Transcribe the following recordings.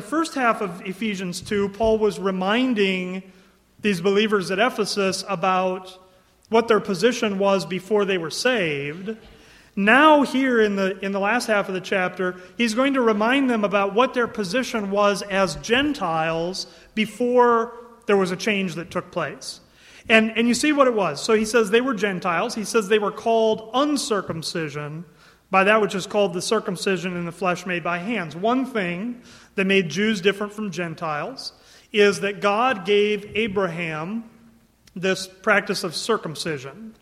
The first half of Ephesians 2, Paul was reminding these believers at Ephesus about what their position was before they were saved. Now, here in the, in the last half of the chapter, he's going to remind them about what their position was as Gentiles before there was a change that took place. And, and you see what it was. So he says they were Gentiles. He says they were called uncircumcision by that which is called the circumcision in the flesh made by hands. One thing that made Jews different from Gentiles is that God gave Abraham this practice of circumcision.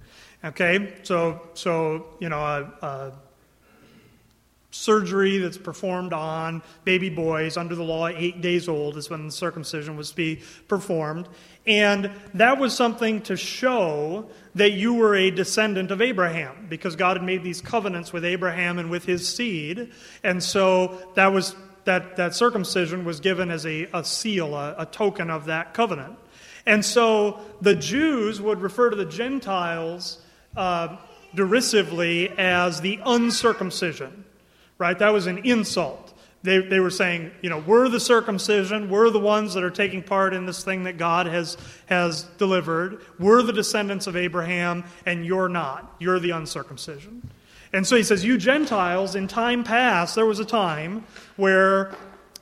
Okay, so so you know surgery that's performed on baby boys under the law, eight days old is when the circumcision was to be performed, and that was something to show that you were a descendant of Abraham because God had made these covenants with Abraham and with his seed, and so that was that that circumcision was given as a, a seal, a, a token of that covenant. And so the Jews would refer to the Gentiles uh, derisively as the uncircumcision, right? That was an insult. They, they were saying, you know, we're the circumcision. We're the ones that are taking part in this thing that God has, has delivered. We're the descendants of Abraham, and you're not. You're the uncircumcision. And so he says, You Gentiles, in time past, there was a time where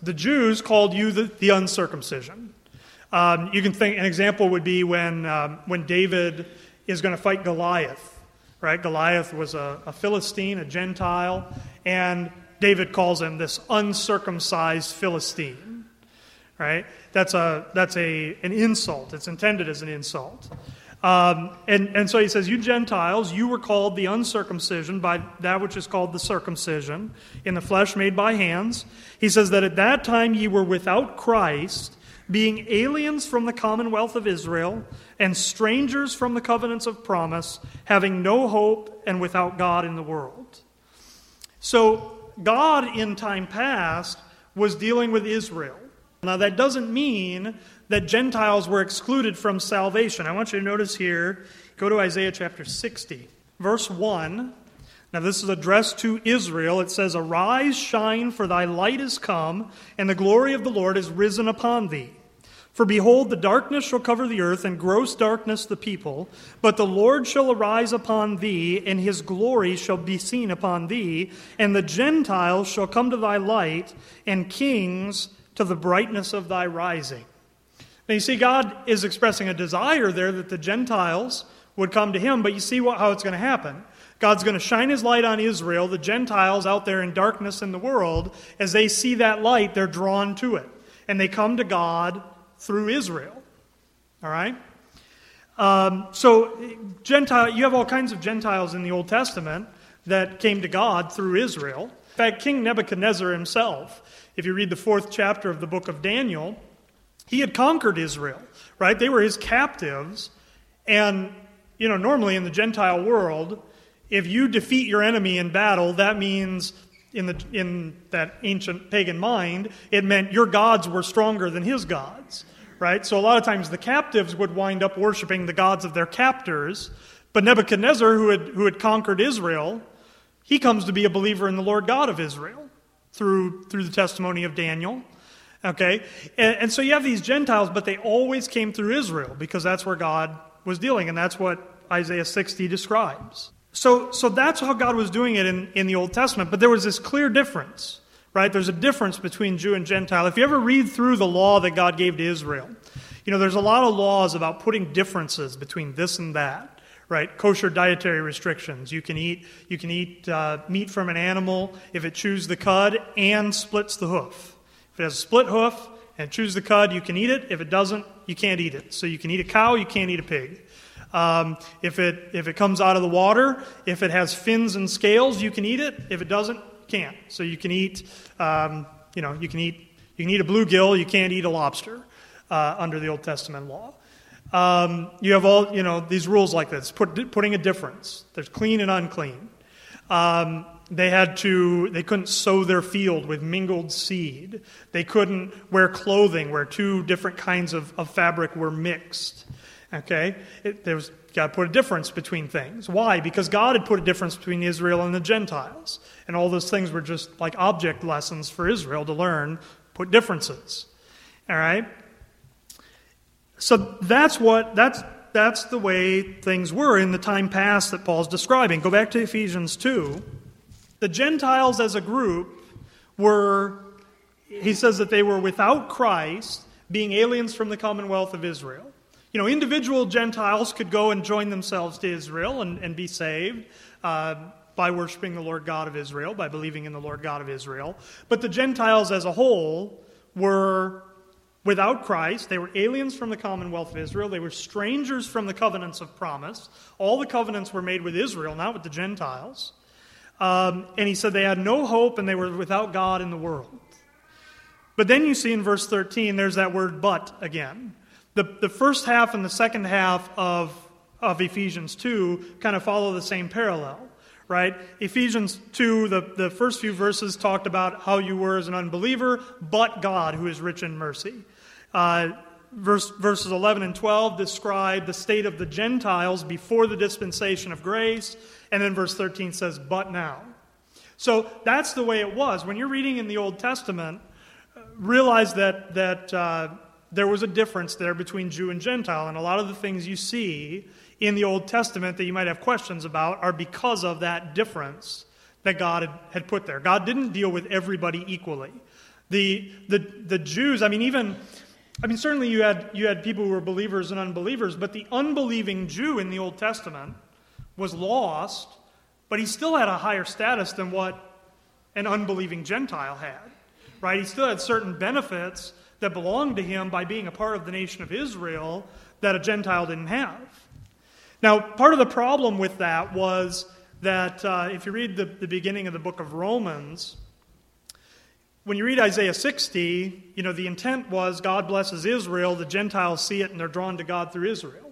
the Jews called you the, the uncircumcision. Um, you can think an example would be when, um, when David is going to fight Goliath. Right? Goliath was a, a Philistine, a Gentile, and David calls him this uncircumcised Philistine. Right? That's a that's a an insult. It's intended as an insult. Um, and, and so he says, You Gentiles, you were called the uncircumcision by that which is called the circumcision, in the flesh made by hands. He says that at that time ye were without Christ, being aliens from the commonwealth of Israel and strangers from the covenants of promise, having no hope and without God in the world. So, God in time past was dealing with Israel. Now, that doesn't mean that Gentiles were excluded from salvation. I want you to notice here, go to Isaiah chapter 60, verse 1. Now, this is addressed to Israel. It says, Arise, shine, for thy light is come, and the glory of the Lord is risen upon thee. For behold, the darkness shall cover the earth, and gross darkness the people. But the Lord shall arise upon thee, and his glory shall be seen upon thee. And the Gentiles shall come to thy light, and kings to the brightness of thy rising. Now, you see, God is expressing a desire there that the Gentiles would come to him, but you see what, how it's going to happen. God's going to shine his light on Israel, the Gentiles out there in darkness in the world. As they see that light, they're drawn to it. And they come to God through Israel. All right? Um, so, Gentile, you have all kinds of Gentiles in the Old Testament that came to God through Israel. In fact, King Nebuchadnezzar himself, if you read the fourth chapter of the book of Daniel, he had conquered Israel, right? They were his captives. And, you know, normally in the Gentile world, if you defeat your enemy in battle, that means in, the, in that ancient pagan mind, it meant your gods were stronger than his gods, right? So a lot of times the captives would wind up worshiping the gods of their captors. But Nebuchadnezzar, who had, who had conquered Israel, he comes to be a believer in the Lord God of Israel through, through the testimony of Daniel. Okay? And, and so you have these Gentiles, but they always came through Israel because that's where God was dealing, and that's what Isaiah 60 describes. So, so that's how God was doing it in, in the Old Testament. But there was this clear difference, right? There's a difference between Jew and Gentile. If you ever read through the law that God gave to Israel, you know, there's a lot of laws about putting differences between this and that, right? Kosher dietary restrictions. You can eat, you can eat uh, meat from an animal if it chews the cud and splits the hoof. If it has a split hoof and chews the cud, you can eat it. If it doesn't, you can't eat it. So you can eat a cow, you can't eat a pig. Um, if, it, if it comes out of the water, if it has fins and scales, you can eat it. If it doesn't, can't. So you can eat, um, you know, you can eat You can eat a bluegill, you can't eat a lobster uh, under the Old Testament law. Um, you have all, you know, these rules like this, put, putting a difference. There's clean and unclean. Um, they had to, they couldn't sow their field with mingled seed. They couldn't wear clothing where two different kinds of, of fabric were mixed. Okay? It, there was, to put a difference between things. Why? Because God had put a difference between Israel and the Gentiles. And all those things were just like object lessons for Israel to learn, put differences. All right? So that's what, that's, that's the way things were in the time past that Paul's describing. Go back to Ephesians 2. The Gentiles as a group were, he says that they were without Christ, being aliens from the commonwealth of Israel. You know, individual Gentiles could go and join themselves to Israel and, and be saved uh, by worshiping the Lord God of Israel, by believing in the Lord God of Israel. But the Gentiles as a whole were without Christ. They were aliens from the commonwealth of Israel. They were strangers from the covenants of promise. All the covenants were made with Israel, not with the Gentiles. Um, and he said they had no hope and they were without God in the world. But then you see in verse 13, there's that word but again. The, the first half and the second half of, of Ephesians 2 kind of follow the same parallel, right? Ephesians 2, the, the first few verses talked about how you were as an unbeliever, but God, who is rich in mercy. Uh, verse, verses 11 and 12 describe the state of the Gentiles before the dispensation of grace. And then verse 13 says, but now. So that's the way it was. When you're reading in the Old Testament, realize that, that uh, there was a difference there between Jew and Gentile. And a lot of the things you see in the Old Testament that you might have questions about are because of that difference that God had, put there. God didn't deal with everybody equally. The, the, the Jews, I mean, even I mean, certainly you had, you had people who were believers and unbelievers, but the unbelieving Jew in the Old Testament was lost, but he still had a higher status than what an unbelieving Gentile had, right? He still had certain benefits that belonged to him by being a part of the nation of Israel that a Gentile didn't have. Now, part of the problem with that was that uh, if you read the, the beginning of the book of Romans, when you read Isaiah 60, you know, the intent was God blesses Israel, the Gentiles see it, and they're drawn to God through Israel.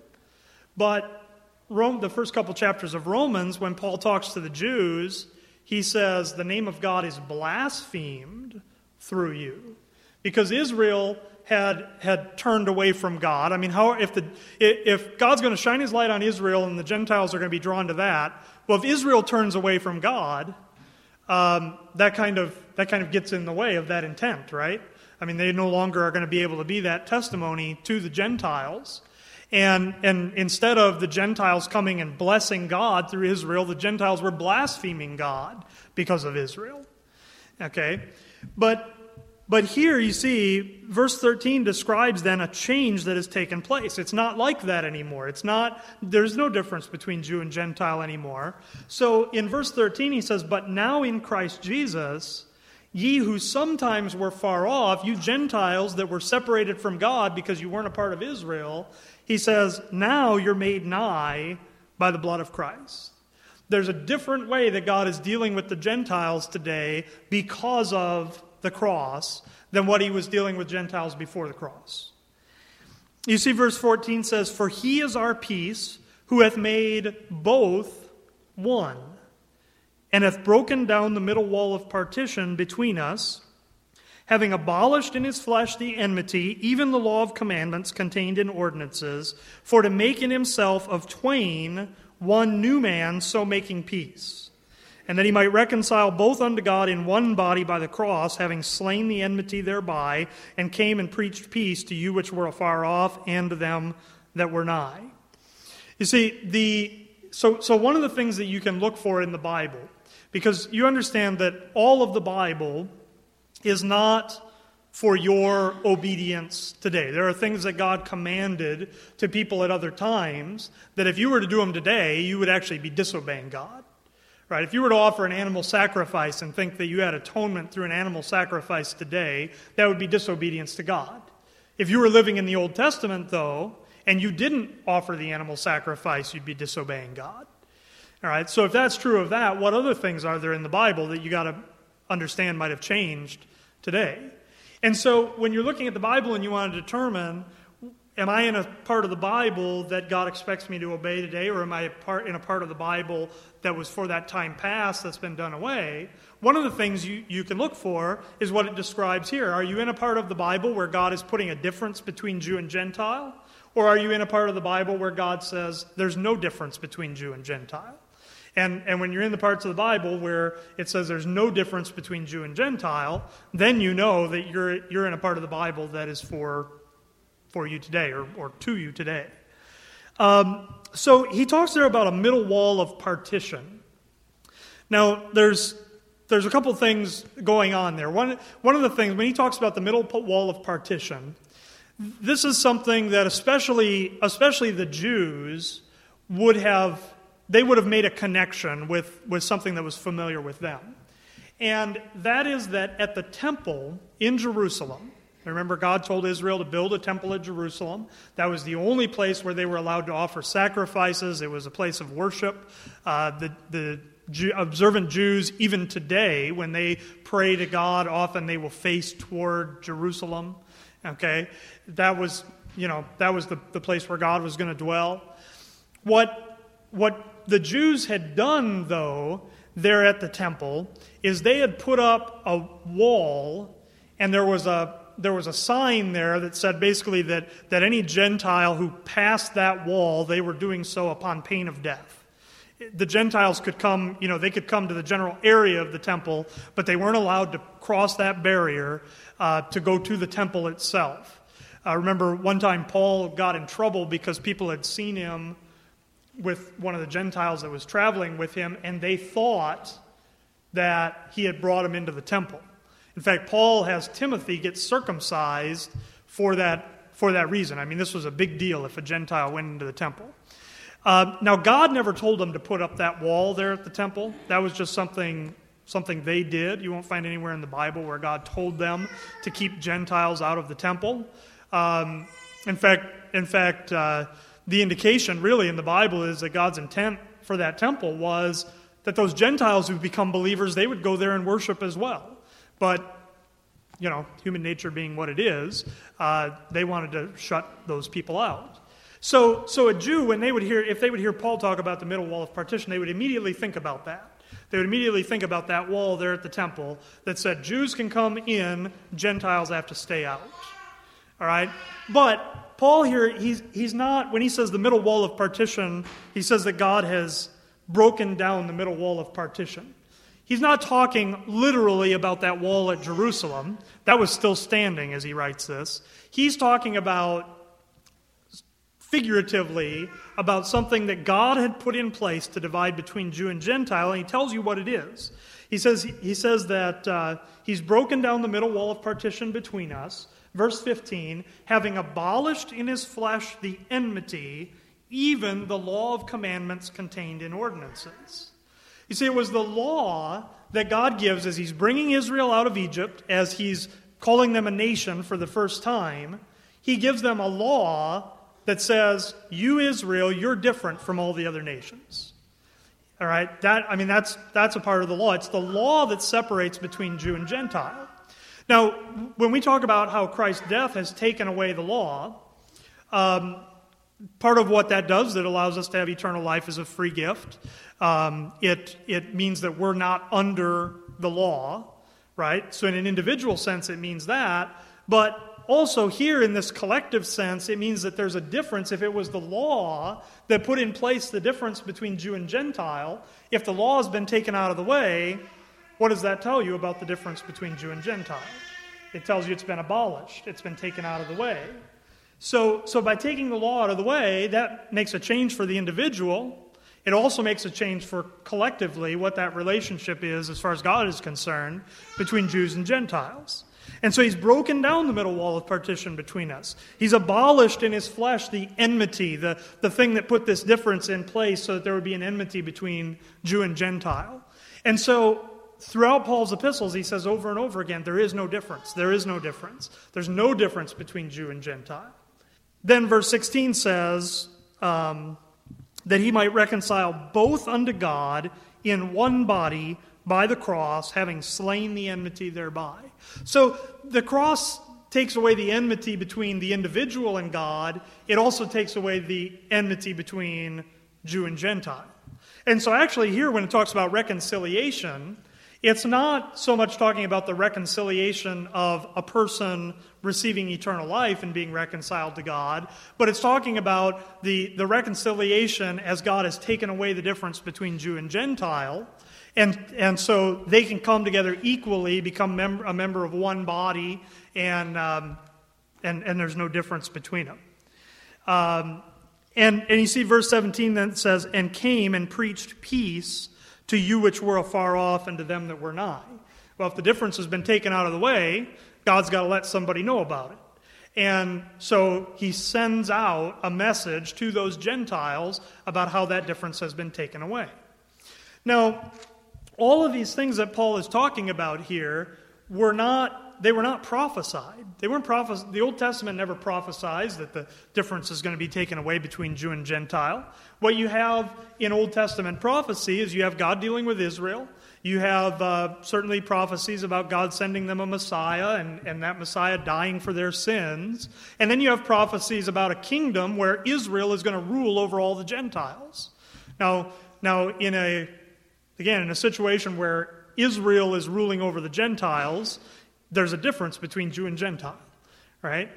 But Rome, the first couple chapters of Romans, when Paul talks to the Jews, he says the name of God is blasphemed through you. Because Israel had, had turned away from God. I mean, how, if, the, if God's going to shine his light on Israel and the Gentiles are going to be drawn to that, well, if Israel turns away from God, um, that kind of that kind of gets in the way of that intent, right? I mean, they no longer are going to be able to be that testimony to the Gentiles. And, and instead of the Gentiles coming and blessing God through Israel, the Gentiles were blaspheming God because of Israel. Okay? But but here you see, verse 13 describes then a change that has taken place. It's not like that anymore. It's not, there's no difference between Jew and Gentile anymore. So in verse 13 he says, But now in Christ Jesus, ye who sometimes were far off, you Gentiles that were separated from God because you weren't a part of Israel, he says, Now you're made nigh by the blood of Christ. There's a different way that God is dealing with the Gentiles today because of the cross than what he was dealing with Gentiles before the cross. You see, verse 14 says, For he is our peace, who hath made both one, and hath broken down the middle wall of partition between us, having abolished in his flesh the enmity, even the law of commandments contained in ordinances, for to make in himself of twain one new man, so making peace and that he might reconcile both unto God in one body by the cross, having slain the enmity thereby, and came and preached peace to you which were afar off, and to them that were nigh. You see, the so so one of the things that you can look for in the Bible, because you understand that all of the Bible is not for your obedience today. There are things that God commanded to people at other times that if you were to do them today, you would actually be disobeying God. Right? If you were to offer an animal sacrifice and think that you had atonement through an animal sacrifice today, that would be disobedience to God. If you were living in the Old Testament, though, and you didn't offer the animal sacrifice, you'd be disobeying God. All right, so if that's true of that, what other things are there in the Bible that you got to understand might have changed today? And so when you're looking at the Bible and you want to determine, am I in a part of the Bible that God expects me to obey today, or am I part, in a part of the Bible that was for that time past that's been done away? One of the things you, you can look for is what it describes here. Are you in a part of the Bible where God is putting a difference between Jew and Gentile? Or are you in a part of the Bible where God says there's no difference between Jew and Gentile? And, and when you're in the parts of the Bible where it says there's no difference between Jew and Gentile, then you know that you're, you're in a part of the Bible that is for, for you today or, or to you today. Um, so he talks there about a middle wall of partition. Now, there's, there's a couple things going on there. One, one of the things, when he talks about the middle wall of partition, this is something that especially, especially the Jews would have they would have made a connection with, with something that was familiar with them. And that is that at the temple in Jerusalem, remember God told Israel to build a temple at Jerusalem. That was the only place where they were allowed to offer sacrifices, it was a place of worship. Uh, the, the Jew, observant Jews, even today, when they pray to God, often they will face toward Jerusalem. Okay? That was, you know, that was the, the place where God was going to dwell. What, what the Jews had done, though, there at the temple, is they had put up a wall, and there was a there was a sign there that said basically that, that any Gentile who passed that wall, they were doing so upon pain of death. The Gentiles could come, you know, they could come to the general area of the temple, but they weren't allowed to cross that barrier uh, to go to the temple itself. I remember one time Paul got in trouble because people had seen him with one of the Gentiles that was traveling with him, and they thought that he had brought him into the temple. In fact, Paul has Timothy get circumcised for that, for that reason. I mean, this was a big deal if a Gentile went into the temple. Uh, now, God never told them to put up that wall there at the temple. That was just something, something they did. You won't find anywhere in the Bible where God told them to keep Gentiles out of the temple. Um, in fact, in fact, uh, the indication, really, in the Bible is that God's intent for that temple was that those Gentiles who become believers, they would go there and worship as well. But, you know, human nature being what it is, uh, they wanted to shut those people out. So, so a Jew, when they would hear, if they would hear Paul talk about the middle wall of partition, they would immediately think about that. They would immediately think about that wall there at the temple that said Jews can come in, Gentiles have to stay out. All right? But Paul here, he's, he's not, when he says the middle wall of partition, he says that God has broken down the middle wall of partition. He's not talking literally about that wall at Jerusalem. That was still standing as he writes this. He's talking about, figuratively, about something that God had put in place to divide between Jew and Gentile, and he tells you what it is. He says, he says that uh, he's broken down the middle wall of partition between us Verse 15, having abolished in his flesh the enmity, even the law of commandments contained in ordinances. You see, it was the law that God gives as he's bringing Israel out of Egypt, as he's calling them a nation for the first time. He gives them a law that says, You, Israel, you're different from all the other nations. All right? That, I mean, that's, that's a part of the law. It's the law that separates between Jew and Gentile. Now, when we talk about how Christ's death has taken away the law, um, part of what that does that allows us to have eternal life is a free gift. Um, it, it means that we're not under the law, right? So, in an individual sense, it means that. But also, here in this collective sense, it means that there's a difference. If it was the law that put in place the difference between Jew and Gentile, if the law has been taken out of the way, what does that tell you about the difference between Jew and Gentile? It tells you it's been abolished, it's been taken out of the way. So, so by taking the law out of the way, that makes a change for the individual. It also makes a change for collectively what that relationship is, as far as God is concerned, between Jews and Gentiles. And so he's broken down the middle wall of partition between us. He's abolished in his flesh the enmity, the, the thing that put this difference in place so that there would be an enmity between Jew and Gentile. And so throughout Paul's epistles, he says over and over again, there is no difference. There is no difference. There's no difference between Jew and Gentile. Then verse 16 says um, that he might reconcile both unto God in one body by the cross, having slain the enmity thereby. So the cross takes away the enmity between the individual and God. It also takes away the enmity between Jew and Gentile. And so, actually, here, when it talks about reconciliation, it's not so much talking about the reconciliation of a person receiving eternal life and being reconciled to God, but it's talking about the, the reconciliation as God has taken away the difference between Jew and Gentile. And, and so they can come together equally, become mem- a member of one body, and, um, and, and there's no difference between them. Um, and, and you see verse 17 then says, And came and preached peace to you which were afar off and to them that were nigh. Well, if the difference has been taken out of the way, God's got to let somebody know about it. And so he sends out a message to those Gentiles about how that difference has been taken away. Now, all of these things that Paul is talking about here were not they were not prophesied. They weren't prophes- the Old Testament never prophesies that the difference is going to be taken away between Jew and Gentile. What you have in Old Testament prophecy is you have God dealing with Israel. You have uh, certainly prophecies about God sending them a Messiah and, and that Messiah dying for their sins. And then you have prophecies about a kingdom where Israel is going to rule over all the Gentiles. Now, now in a, again, in a situation where Israel is ruling over the Gentiles, there's a difference between Jew and Gentile, right?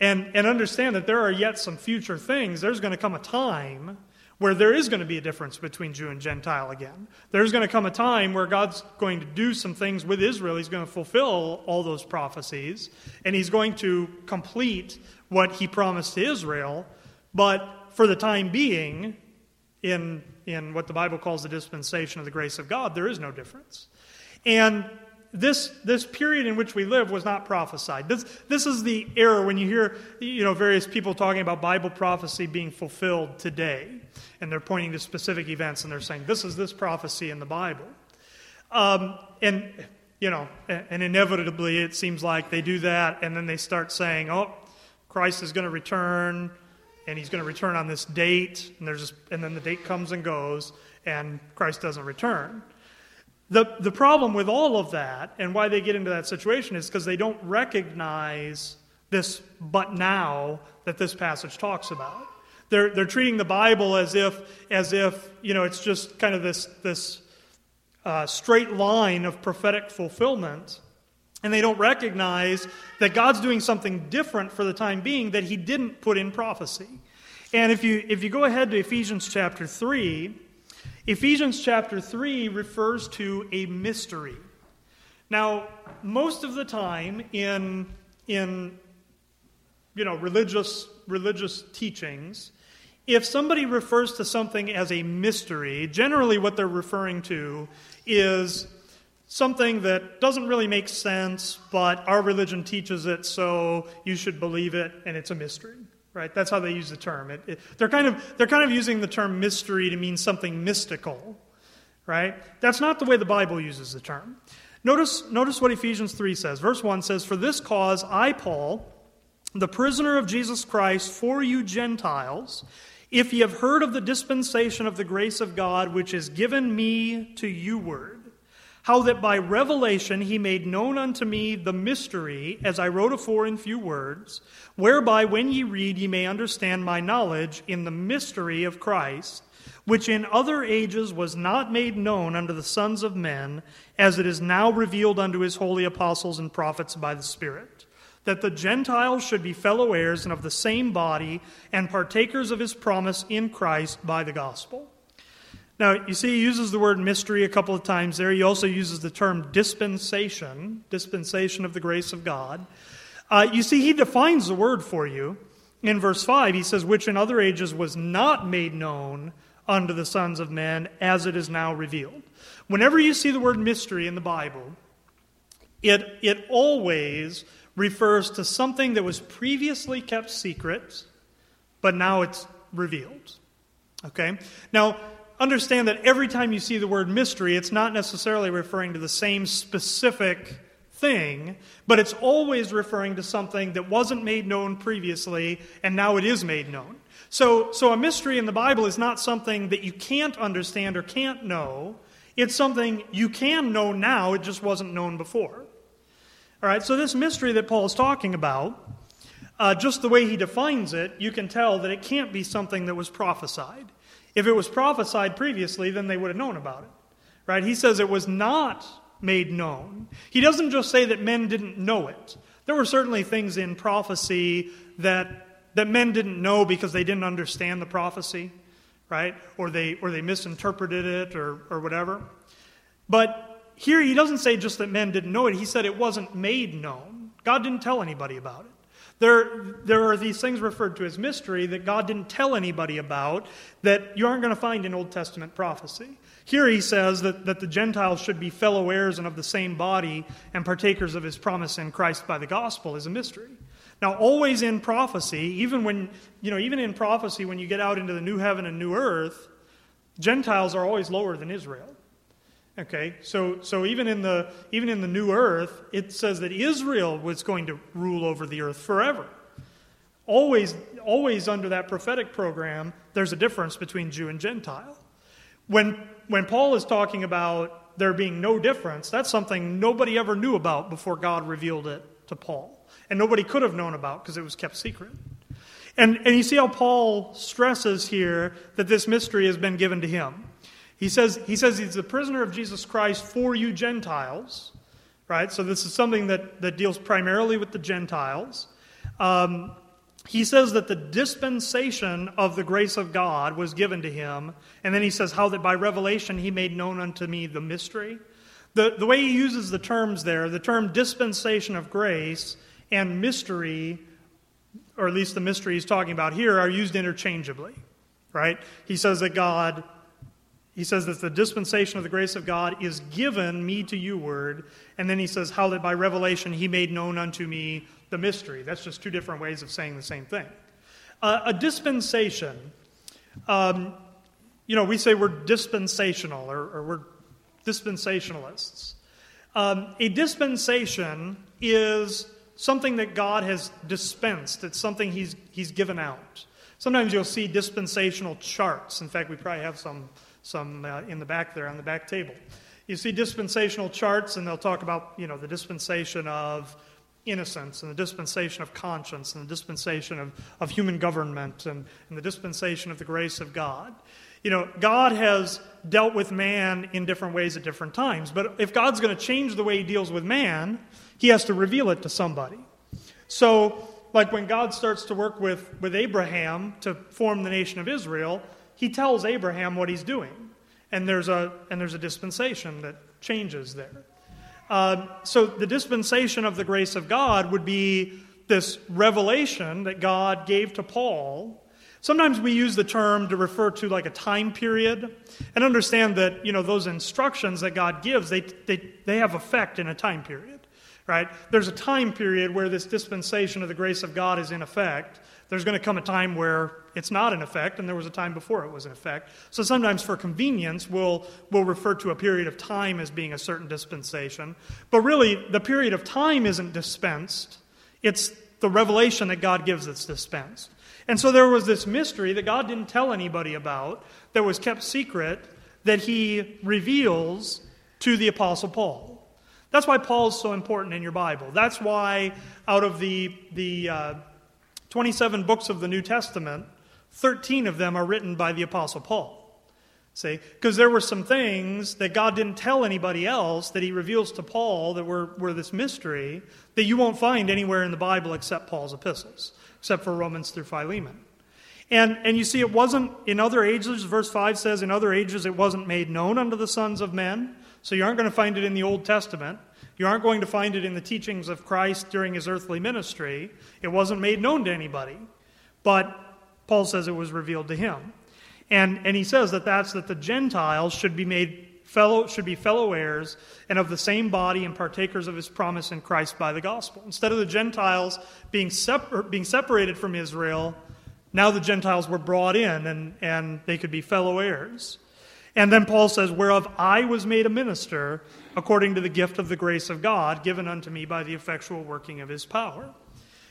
And, and understand that there are yet some future things. There's going to come a time where there is going to be a difference between Jew and Gentile again. There's going to come a time where God's going to do some things with Israel. He's going to fulfill all those prophecies, and He's going to complete what He promised to Israel. But for the time being, in, in what the Bible calls the dispensation of the grace of God, there is no difference. And this, this period in which we live was not prophesied. This, this is the error when you hear you know, various people talking about Bible prophecy being fulfilled today. And they're pointing to specific events and they're saying, this is this prophecy in the Bible. Um, and, you know, and inevitably it seems like they do that and then they start saying, oh, Christ is going to return and he's going to return on this date. And, there's and then the date comes and goes and Christ doesn't return. The, the problem with all of that and why they get into that situation is because they don't recognize this but now that this passage talks about. They're, they're treating the Bible as if, as if you know, it's just kind of this, this uh, straight line of prophetic fulfillment. And they don't recognize that God's doing something different for the time being that He didn't put in prophecy. And if you, if you go ahead to Ephesians chapter 3, Ephesians chapter 3 refers to a mystery. Now, most of the time in, in you know, religious, religious teachings, if somebody refers to something as a mystery, generally what they're referring to is something that doesn't really make sense, but our religion teaches it, so you should believe it, and it's a mystery right? That's how they use the term. It, it, they're, kind of, they're kind of using the term mystery to mean something mystical, right? That's not the way the Bible uses the term. Notice, notice what Ephesians 3 says. Verse 1 says, For this cause I, Paul, the prisoner of Jesus Christ, for you Gentiles, if ye have heard of the dispensation of the grace of God which is given me to you word, how that by revelation he made known unto me the mystery, as I wrote afore in few words, whereby when ye read ye may understand my knowledge in the mystery of Christ, which in other ages was not made known unto the sons of men, as it is now revealed unto his holy apostles and prophets by the Spirit. That the Gentiles should be fellow heirs and of the same body, and partakers of his promise in Christ by the gospel now, you see, he uses the word mystery a couple of times there. He also uses the term dispensation, dispensation of the grace of God. Uh, you see, he defines the word for you. In verse 5, he says, Which in other ages was not made known unto the sons of men, as it is now revealed. Whenever you see the word mystery in the Bible, it, it always refers to something that was previously kept secret, but now it's revealed. Okay? Now, understand that every time you see the word mystery, it's not necessarily referring to the same specific thing, but it's always referring to something that wasn't made known previously and now it is made known. So, so a mystery in the Bible is not something that you can't understand or can't know. It's something you can know now, it just wasn't known before. All right, so this mystery that Paul is talking about, uh, just the way he defines it, you can tell that it can't be something that was prophesied. If it was prophesied previously, then they would have known about it. Right? He says it was not made known. He doesn't just say that men didn't know it. There were certainly things in prophecy that, that men didn't know because they didn't understand the prophecy, right? Or they, or they misinterpreted it or, or whatever. But here he doesn't say just that men didn't know it, he said it wasn't made known. God didn't tell anybody about it. There, there are these things referred to as mystery that God didn't tell anybody about that you aren't going to find in Old Testament prophecy. Here he says that, that the Gentiles should be fellow heirs and of the same body and partakers of his promise in Christ by the gospel is a mystery. Now, always in prophecy, even when, you know, even in prophecy, when you get out into the new heaven and new earth, Gentiles are always lower than Israel. Okay, so, so even, in the, even in the new earth, it says that Israel was going to rule over the earth forever. Always, always under that prophetic program, there's a difference between Jew and Gentile. When, when Paul is talking about there being no difference, that's something nobody ever knew about before God revealed it to Paul. And nobody could have known about because it was kept secret. And, and you see how Paul stresses here that this mystery has been given to him. He says, he says he's the prisoner of Jesus Christ for you Gentiles, right? So this is something that, that deals primarily with the Gentiles. Um, he says that the dispensation of the grace of God was given to him. And then he says, How that by revelation he made known unto me the mystery. The, the way he uses the terms there, the term dispensation of grace and mystery, or at least the mystery he's talking about here, are used interchangeably, right? He says that God he says that the dispensation of the grace of God is given me to you, word. And then he says, How that by revelation he made known unto me the mystery. That's just two different ways of saying the same thing. Uh, a dispensation, um, you know, we say we're dispensational or, or we're dispensationalists. Um, a dispensation is something that God has dispensed, it's something he's, he's given out. Sometimes you'll see dispensational charts. In fact, we probably have some some uh, in the back there on the back table. You see dispensational charts, and they'll talk about you know the dispensation of innocence and the dispensation of conscience and the dispensation of, of human government and, and the dispensation of the grace of God. You know, God has dealt with man in different ways at different times, but if God's going to change the way he deals with man, he has to reveal it to somebody. So, like when God starts to work with, with Abraham to form the nation of Israel, he tells Abraham what he's doing. And there's a, and there's a dispensation that changes there. Uh, so the dispensation of the grace of God would be this revelation that God gave to Paul. Sometimes we use the term to refer to like a time period and understand that, you know, those instructions that God gives, they, they, they have effect in a time period, right? There's a time period where this dispensation of the grace of God is in effect. There's going to come a time where it's not in effect, and there was a time before it was in effect. So sometimes, for convenience, we'll, we'll refer to a period of time as being a certain dispensation. But really, the period of time isn't dispensed, it's the revelation that God gives that's dispensed. And so there was this mystery that God didn't tell anybody about, that was kept secret, that he reveals to the Apostle Paul. That's why Paul is so important in your Bible. That's why, out of the, the uh, 27 books of the New Testament, 13 of them are written by the Apostle Paul. See? Because there were some things that God didn't tell anybody else that he reveals to Paul that were, were this mystery that you won't find anywhere in the Bible except Paul's epistles, except for Romans through Philemon. And, and you see, it wasn't in other ages, verse 5 says, in other ages it wasn't made known unto the sons of men. So you aren't going to find it in the Old Testament. You aren't going to find it in the teachings of Christ during his earthly ministry. It wasn't made known to anybody. But Paul says it was revealed to him. And, and he says that that's that the Gentiles should be made fellow should be fellow heirs and of the same body and partakers of his promise in Christ by the gospel. Instead of the Gentiles being, separ- being separated from Israel, now the Gentiles were brought in and, and they could be fellow heirs. And then Paul says, Whereof I was made a minister according to the gift of the grace of God given unto me by the effectual working of his power.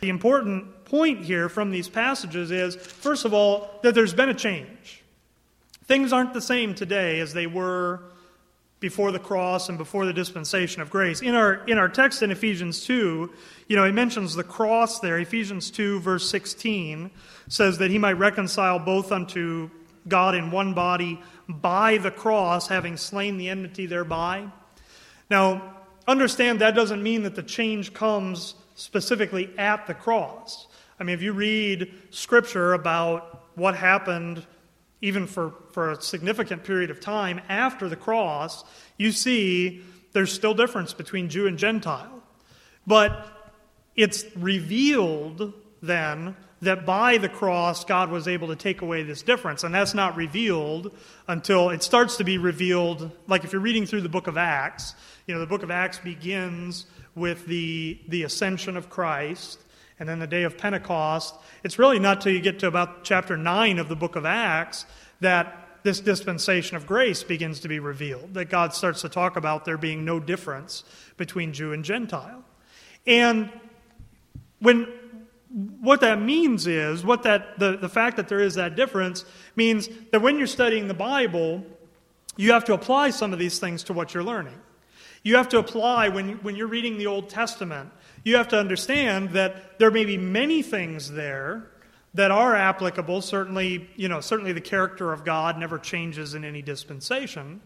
The important point here from these passages is, first of all, that there's been a change. Things aren't the same today as they were before the cross and before the dispensation of grace. In our, in our text in Ephesians 2, you know, he mentions the cross there. Ephesians 2, verse 16 says that he might reconcile both unto God in one body by the cross, having slain the enmity thereby. Now, understand that doesn't mean that the change comes specifically at the cross. I mean, if you read scripture about what happened even for, for a significant period of time after the cross, you see there's still difference between Jew and Gentile. But it's revealed then that by the cross, God was able to take away this difference. And that's not revealed until it starts to be revealed. Like if you're reading through the book of Acts, you know, the book of Acts begins with the, the ascension of Christ and then the day of Pentecost. It's really not till you get to about chapter 9 of the book of Acts that this dispensation of grace begins to be revealed, that God starts to talk about there being no difference between Jew and Gentile. And when what that means is, what that the, the fact that there is that difference means that when you're studying the Bible, you have to apply some of these things to what you're learning. You have to apply when, when you're reading the Old Testament you have to understand that there may be many things there that are applicable. Certainly, you know, certainly the character of God never changes in any dispensation.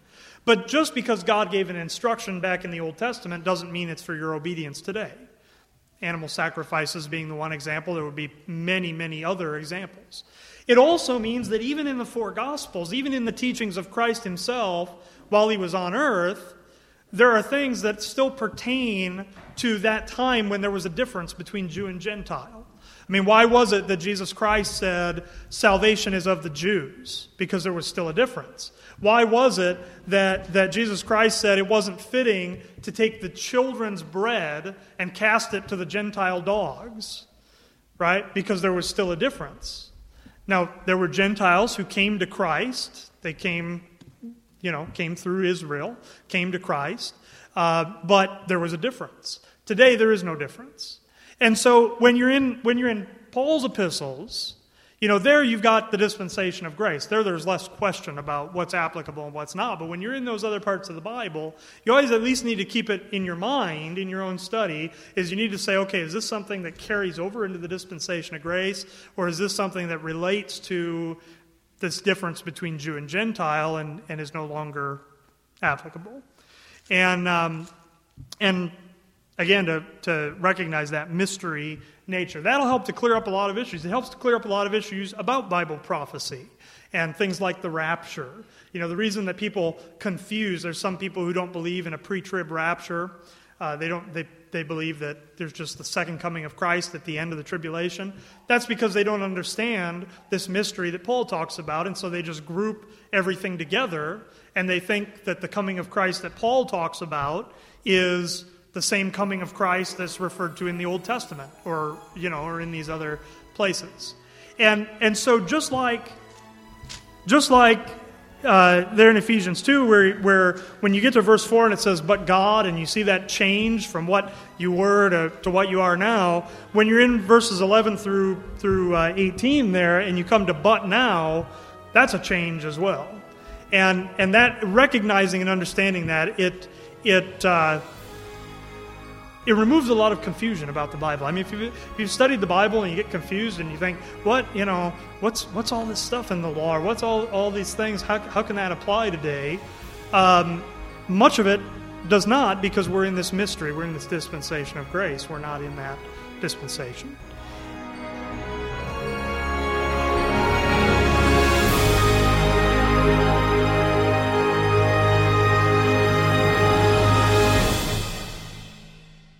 But just because God gave an instruction back in the Old Testament doesn't mean it's for your obedience today. Animal sacrifices being the one example, there would be many, many other examples. It also means that even in the four Gospels, even in the teachings of Christ himself while he was on earth, there are things that still pertain to that time when there was a difference between Jew and Gentile. I mean, why was it that Jesus Christ said salvation is of the Jews? Because there was still a difference. Why was it that, that Jesus Christ said it wasn't fitting to take the children's bread and cast it to the Gentile dogs? Right? Because there was still a difference. Now, there were Gentiles who came to Christ. They came you know, came through Israel, came to Christ, uh, but there was a difference. Today, there is no difference. And so when you're in, when you're in Paul's epistles, you know, there you've got the dispensation of grace. There, there's less question about what's applicable and what's not. But when you're in those other parts of the Bible, you always at least need to keep it in your mind, in your own study, is you need to say, okay, is this something that carries over into the dispensation of grace? Or is this something that relates to this difference between Jew and Gentile and, and is no longer applicable. And, um, and again, to, to recognize that mystery nature, that'll help to clear up a lot of issues. It helps to clear up a lot of issues about Bible prophecy and things like the rapture. You know, the reason that people confuse, there's some people who don't believe in a pre trib rapture. Uh, they don't they, they believe that there's just the second coming of Christ at the end of the tribulation. That's because they don't understand this mystery that Paul talks about, and so they just group everything together, and they think that the coming of Christ that Paul talks about is the same coming of Christ that's referred to in the Old Testament, or you know, or in these other places. And and so just like just like uh, there in Ephesians 2, where, where when you get to verse 4 and it says, but God, and you see that change from what you were to, to what you are now, when you're in verses 11 through, through uh, 18 there, and you come to but now, that's a change as well. And, and that, recognizing and understanding that, it, it, uh, it removes a lot of confusion about the Bible. I mean, if you've, if you've, studied the Bible and you get confused and you think, what, you know, what's, what's all this stuff in the law? Or what's all, all these things? How, how can that apply today? Um, much of it does not because we're in this mystery. We're in this dispensation of grace. We're not in that dispensation.